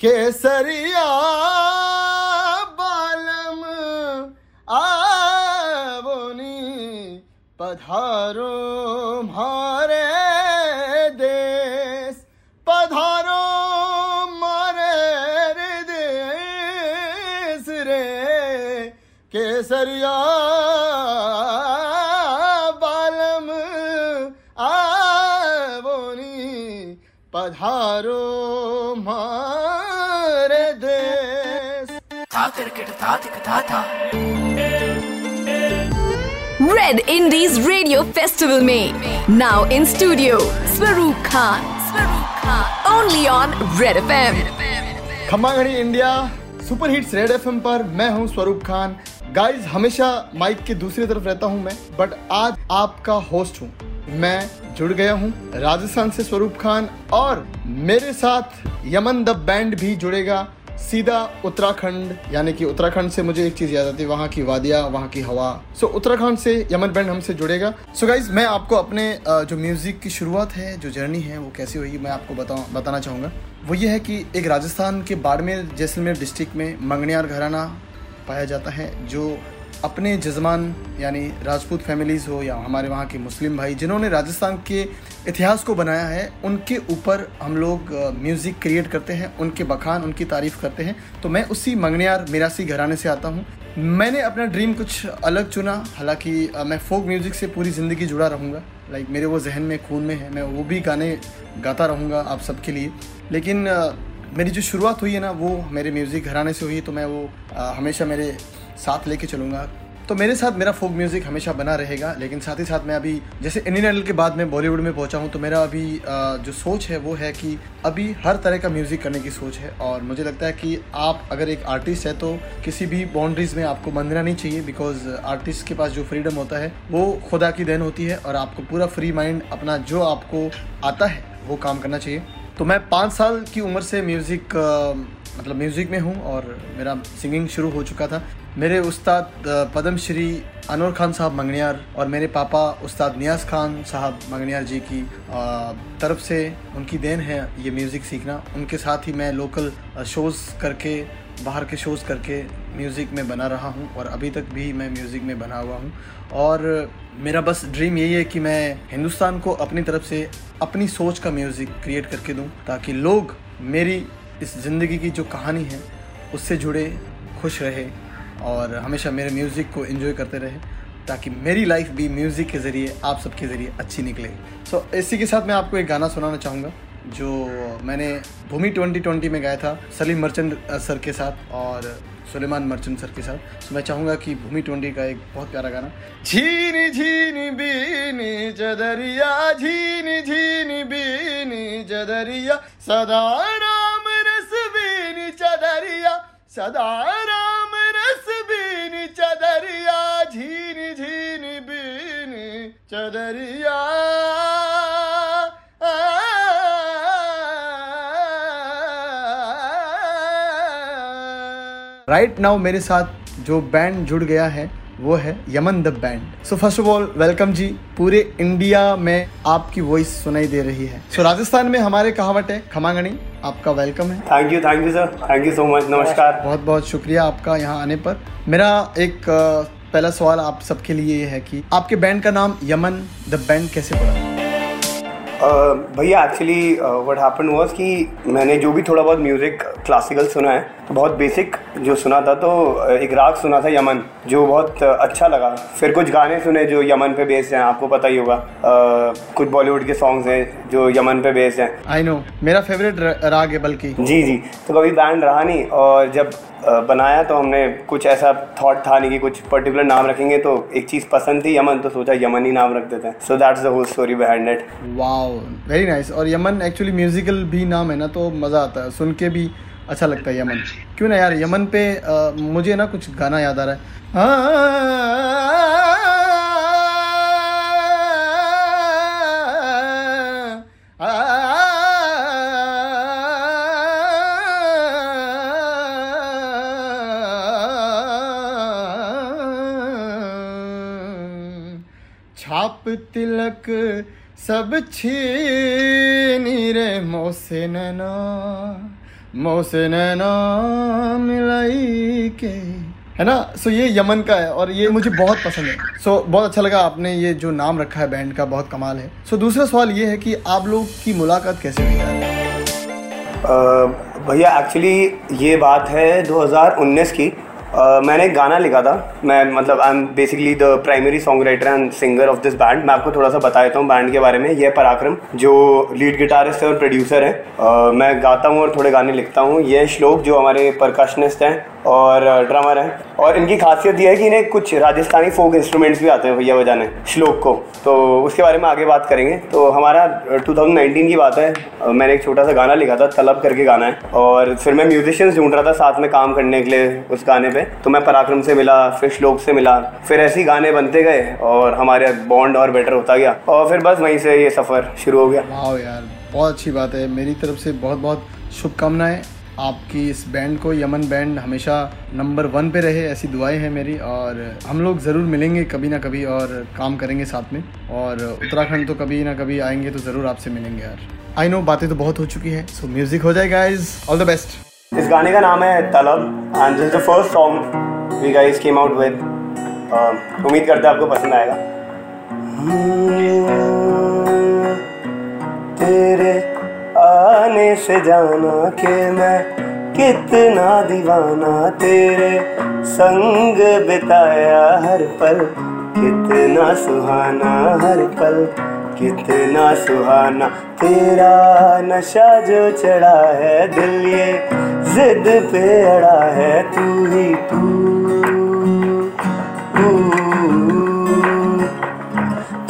केसरिया बालम आवोनी पधारो मारे देश, पधारो मारे देश रे। केसरिया बालम आवोनी पधारो मारे Red Indies Radio Festival में now in studio Swaroop Khan. Swaroop Khan. Only on Red FM. खम्बागड़ी India super hits Red FM पर मैं हूँ स्वरूप खान गाइस हमेशा माइक के दूसरी तरफ़ रहता हूँ मैं बट आज आपका होस्ट हूँ मैं जुड़ गया हूँ राजस्थान से स्वरूप खान और मेरे साथ यमन द बैंड भी जुड़ेगा सीधा उत्तराखंड यानी कि उत्तराखंड से मुझे एक चीज़ याद आती है वहाँ की वादिया वहाँ की हवा। सो so, उत्तराखंड से यमन बैंड हमसे जुड़ेगा। सो so, गाइज़ मैं आपको अपने जो म्यूज़िक की शुरुआत है जो जर्नी है वो कैसी हुई मैं आपको बता बताना चाहूँगा। वो ये है कि एक राजस्थान के बाड़मेर जैसलमेर डिस्ट्रिक्ट में मंगनियार घराना पाया जाता है जो अपने जजमान, यानी राजपूत फैमिलीज़ हो या हमारे वहाँ के मुस्लिम भाई, जिन्होंने राजस्थान के इतिहास को बनाया है, उनके ऊपर हम लोग म्यूज़िक क्रिएट करते हैं, उनके बखान, उनकी तारीफ़ करते हैं। तो मैं उसी मंगनियार मिरासी घराने से आता हूँ। मैंने अपना ड्रीम कुछ अलग चुना, हालाँकि मैं फोक म्यूज़िक से पूरी ज़िंदगी जुड़ा रहूँगा। लाइक मेरे वो जहन में, खून में है, मैं वो भी गाने गाता रहूँगा आप सबके लिए। लेकिन मेरी जो शुरुआत हुई है ना, वो मेरे म्यूज़िक घराने से हुई तो मैं वो हमेशा मेरे साथ लेके चलूँगा। तो मेरे साथ मेरा फोक म्यूज़िक हमेशा बना रहेगा, लेकिन साथ ही साथ मैं अभी, जैसे इंडियन आइडल के बाद मैं बॉलीवुड में पहुँचा हूँ तो मेरा अभी जो सोच है वो है कि अभी हर तरह का म्यूज़िक करने की सोच है, और मुझे लगता है कि आप अगर एक आर्टिस्ट है तो किसी भी बाउंड्रीज में आपको बंधना नहीं चाहिए बिकॉज़ आर्टिस्ट के पास जो फ्रीडम होता है, वो खुदा की देन होती है, और आपको पूरा फ्री माइंड अपना जो आपको आता है, वो काम करना चाहिए। तो मैं पाँच साल की उम्र से म्यूज़िक मतलब म्यूज़िक में हूँ, और मेरा सिंगिंग शुरू हो चुका था। मेरे उस्ताद पद्म श्री अनवर खान साहब मंगनियार और मेरे पापा उस्ताद नियाज खान साहब मंगनियार जी की तरफ़ से उनकी देन है ये म्यूज़िक सीखना। उनके साथ ही मैं लोकल शोज़ करके, बाहर के शोज़ करके म्यूज़िक में बना रहा हूँ और अभी तक भी मैं म्यूज़िक में बना हुआ हूँ। और मेरा बस ड्रीम यही है कि मैं हिंदुस्तान को अपनी तरफ़ से अपनी सोच का म्यूज़िक क्रिएट करके दूँ ताकि लोग मेरी इस ज़िंदगी की जो कहानी है, उससे जुड़े, खुश रहे। और हमेशा मेरे म्यूज़िक को इन्जॉय करते रहे ताकि मेरी लाइफ भी म्यूज़िक के ज़रिए आप सबके ज़रिए अच्छी निकले। सो so, इसी के साथ मैं आपको एक गाना सुनाना चाहूँगा जो मैंने भूमि 2020 में गाया था सलीम मर्चेंट सर के साथ और सुलेमान मर्चेंट सर के साथ। तो मैं चाहूँगा कि भूमि 20 का एक बहुत प्यारा गाना झीनी झीनी बीनी जदरिया झीनी झीनी बीनी जदरिया सदा राम रस बीनी चदरिया सदा राइट नाउ मेरे साथ जो बैंड जुड़ गया है वो है Yaman the band so first of all welcome जी। पूरे इंडिया में आपकी वॉइस सुनाई दे रही है। सो so, राजस्थान में हमारे कहावत है खमागणी आपका वेलकम है। Thank you thank you sir thank you so much नमस्कार बहुत बहुत शुक्रिया आपका यहाँ आने पर। मेरा एक पहला सवाल आप सबके लिए ये है कि आपके बैंड का नाम यमन द बैंड कैसे पड़ा भैया एक्चुअली व्हाट हैपन वाज कि मैंने जो भी थोड़ा बहुत म्यूज़िक क्लासिकल सुना है तो बहुत बेसिक जो सुना था तो एक राग सुना था यमन जो बहुत अच्छा लगा। फिर कुछ गाने सुने जो यमन पे बेस्ड हैं आपको पता ही होगा। अ, कुछ बॉलीवुड के सॉन्ग्स हैं जो यमन पे बेस्ड हैं। आई नो मेरा फेवरेट राग है बल्कि। जी जी। तो कभी बैंड रहा नहीं और जब बनाया तो हमने कुछ ऐसा थॉट था नहीं कि कुछ पर्टिकुलर नाम रखेंगे तो एक चीज़ पसंद थी यमन तो सोचा यमन ही नाम रख देते हैं। So that's the whole story behind it wow very nice और यमन एक्चुअली म्यूजिकल भी नाम है ना तो मज़ा आता है। सुन के भी अच्छा लगता है यमन। क्यों ना यार यमन पे आ, मुझे ना कुछ गाना याद आ रहा है छाप तिलक सब छीनी रे मोसे नैना मोसे नैना मिलाई के। है ना? सो so, ये यमन का है और ये मुझे बहुत पसंद है। सो so, बहुत अच्छा लगा आपने ये जो नाम रखा है बैंड का बहुत कमाल है। सो so, दूसरा सवाल ये है कि आप लोग की मुलाकात कैसे हुई? अ, भैया एक्चुअली ये बात है 2019 की। मैंने एक गाना लिखा था। मैं मतलब I am basically the primary songwriter and singer of this band मैं आपको थोड़ा सा बता देता हूँ बैंड के बारे में। यह पराक्रम जो लीड गिटारिस्ट है और प्रोड्यूसर है। uh, मैं गाता हूँ और थोड़े गाने लिखता हूँ। यह श्लोक जो हमारे प्रकाशनिस्ट हैं और ड्रमर हैं। और इनकी खासियत ये है कि इन्हें कुछ राजस्थानी फोक इंस्ट्रूमेंट्स भी आते हैं भैया बजाने, श्लोक को। तो उसके बारे में आगे बात करेंगे। तो हमारा 2019 की बात है। मैंने एक छोटा सा गाना लिखा था, तलब करके गाना है। और फिर मैं म्यूजिशियंस ढूंढ रहा था साथ में काम करने के लिए उस गाने पर तो मैं पराक्रम से मिला, फिर श्लोक से मिला, फिर ऐसे ही गाने बनते गए और हमारे बॉन्ड और बेटर होता गया। और फिर बस वहीं से ये सफ़र शुरू हो गया। यार, बहुत अच्छी बात है। मेरी तरफ़ से बहुत बहुत शुभकामनाएँ। आपकी इस बैंड को यमन बैंड हमेशा नंबर वन पे रहे ऐसी दुआएँ हैं मेरी और हम लोग ज़रूर मिलेंगे कभी ना कभी और काम करेंगे साथ में और उत्तराखंड तो कभी ना कभी आएँगे तो ज़रूर आपसे मिलेंगे यार। आई नो बातें तो बहुत हो चुकी है सो म्यूज़िक हो जाए गाइज़ ऑल द बेस्ट इस गाने का नाम है Talab and this the first song we guys came out with उम्मीद करते हैं आपको पसंद आएगा। तेरे आने से जाना के मैं कितना दीवाना तेरे संग बिताया हर पल। कितना सुहाना हर पल, कितना सुहाना तेरा नशा जो चढ़ा है दिल ये, जिद पे अड़ा है तू ही तू।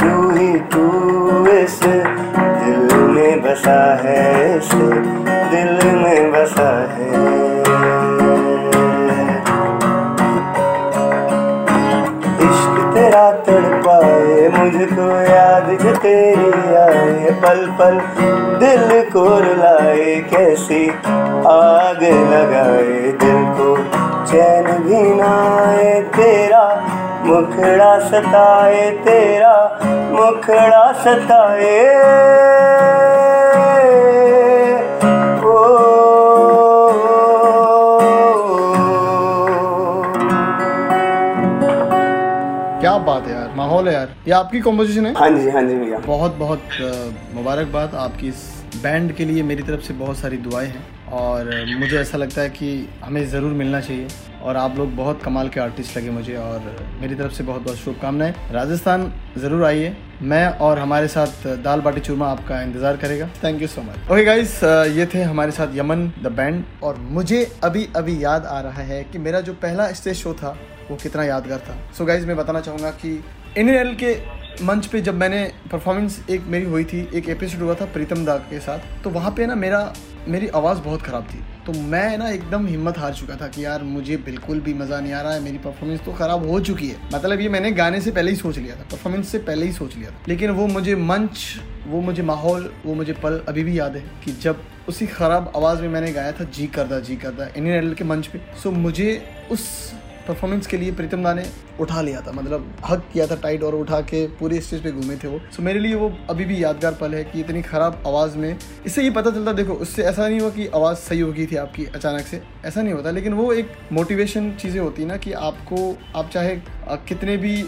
तू ही तू इस दिल में बसा है इस दिल में बसा है। इश्क तेरा तड़पाए मुझको याद जो तेरी आए। पल पल दिल को रुलाए, कैसी आग लगाए। दिल को चैन भी ना आए, तेरा मुखड़ा सताए, तेरा मुखड़ा सताए। क्या बात है यार माहौल है यार। ये आपकी कॉम्पोजिशन है? हाँ जी हाँ जी भैया। बहुत बहुत मुबारकबाद। आपकी इस बैंड के लिए मेरी तरफ़ से बहुत सारी दुआएँ हैं। और मुझे ऐसा लगता है कि हमें ज़रूर मिलना चाहिए। और आप लोग बहुत कमाल के आर्टिस्ट लगे मुझे। और मेरी तरफ़ से बहुत बहुत शुभकामनाएँ। राजस्थान ज़रूर आइए। मैं और हमारे साथ दाल बाटी चूरमा आपका इंतज़ार करेगा। Thank you so much okay guys ये थे हमारे साथ यमन द बैंड और मुझे अभी अभी याद आ रहा है कि मेरा जो पहला स्टेज शो था वो कितना यादगार था। सो so गाइज़ मैं बताना चाहूँगा कि इन के मंच पे जब मैंने परफॉर्मेंस एक मेरी हुई थी, एक एपिसोड हुआ था प्रीतम दा के साथ तो वहाँ पे ना मेरा, मेरी आवाज़ बहुत ख़राब थी। तो मैं ना एकदम हिम्मत हार चुका था कि यार मुझे बिल्कुल भी मज़ा नहीं आ रहा है, मेरी परफॉर्मेंस तो ख़राब हो चुकी है। मतलब ये मैंने गाने से पहले ही सोच लिया था परफॉर्मेंस से पहले ही सोच लिया था। लेकिन वो मुझे मंच, वो मुझे माहौल, वो मुझे पल अभी भी याद है कि जब उसी ख़राब आवाज़ में मैंने गाया था, जी करदा जी करदा इंडियन के मंच पे। सो मुझे उस परफॉर्मेंस के लिए प्रीतम दा ने उठा लिया था मतलब हक किया था टाइट और उठा के पूरे स्टेज पे घूमे थे वो। सो मेरे लिए वो अभी भी यादगार पल है कि इतनी ख़राब आवाज़ में, इससे ये पता चलता, देखो, उससे ऐसा नहीं हुआ कि आवाज़ सही हो गई थी आपकी अचानक से, ऐसा नहीं होता। लेकिन वो एक मोटिवेशन चीज़ें होती ना कि आपको, आप चाहे कितने भी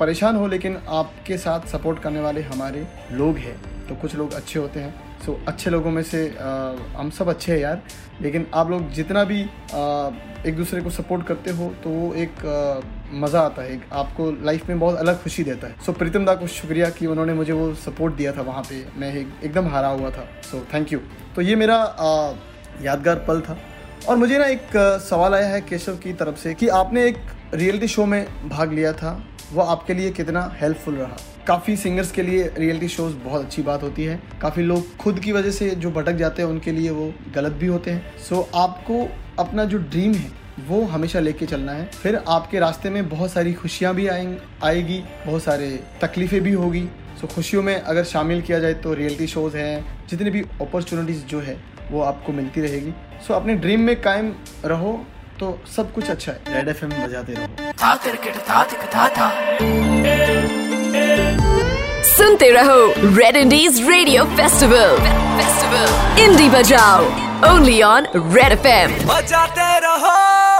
परेशान हो, लेकिन आपके साथ सपोर्ट करने वाले हमारे लोग हैं। तो कुछ लोग अच्छे होते हैं। सो अच्छे लोगों में से अ, हम सब अच्छे हैं यार। लेकिन आप लोग जितना भी अ, एक दूसरे को सपोर्ट करते हो तो वो एक मज़ा आता है। एक आपको लाइफ में बहुत अलग खुशी देता है। सो प्रीतम दा को शुक्रिया कि उन्होंने मुझे वो सपोर्ट दिया था वहाँ पे। मैं एक, एकदम हारा हुआ था। सो थैंक यू तो ये मेरा अ, यादगार पल था। और मुझे ना एक सवाल आया है केशव की तरफ़ से कि आपने एक रियलिटी शो में भाग लिया था। वो आपके लिए कितना हेल्पफुल रहा। काफ़ी सिंगर्स के लिए रियलिटी शोज़ बहुत अच्छी बात होती है। काफ़ी लोग खुद की वजह से जो भटक जाते हैं, उनके लिए वो गलत भी होते हैं। सो आपको अपना जो ड्रीम है, वो हमेशा लेके चलना है। फिर आपके रास्ते में बहुत सारी खुशियाँ भी आएंग आएगी, बहुत सारे तकलीफ़ें भी होगी। सो खुशियों में अगर शामिल किया जाए तो रियलिटी शोज़ हैं, जितनी भी अपॉर्चुनिटीज़ जो है, वो आपको मिलती रहेगी। सो अपने ड्रीम में कायम रहो तो सब कुछ अच्छा है। रेड एफएम बजाते रहो। सुनते रहो Red Indies radio festival festival indie बजाओ। ओनली ऑन रेड एफएम बजाते रहो।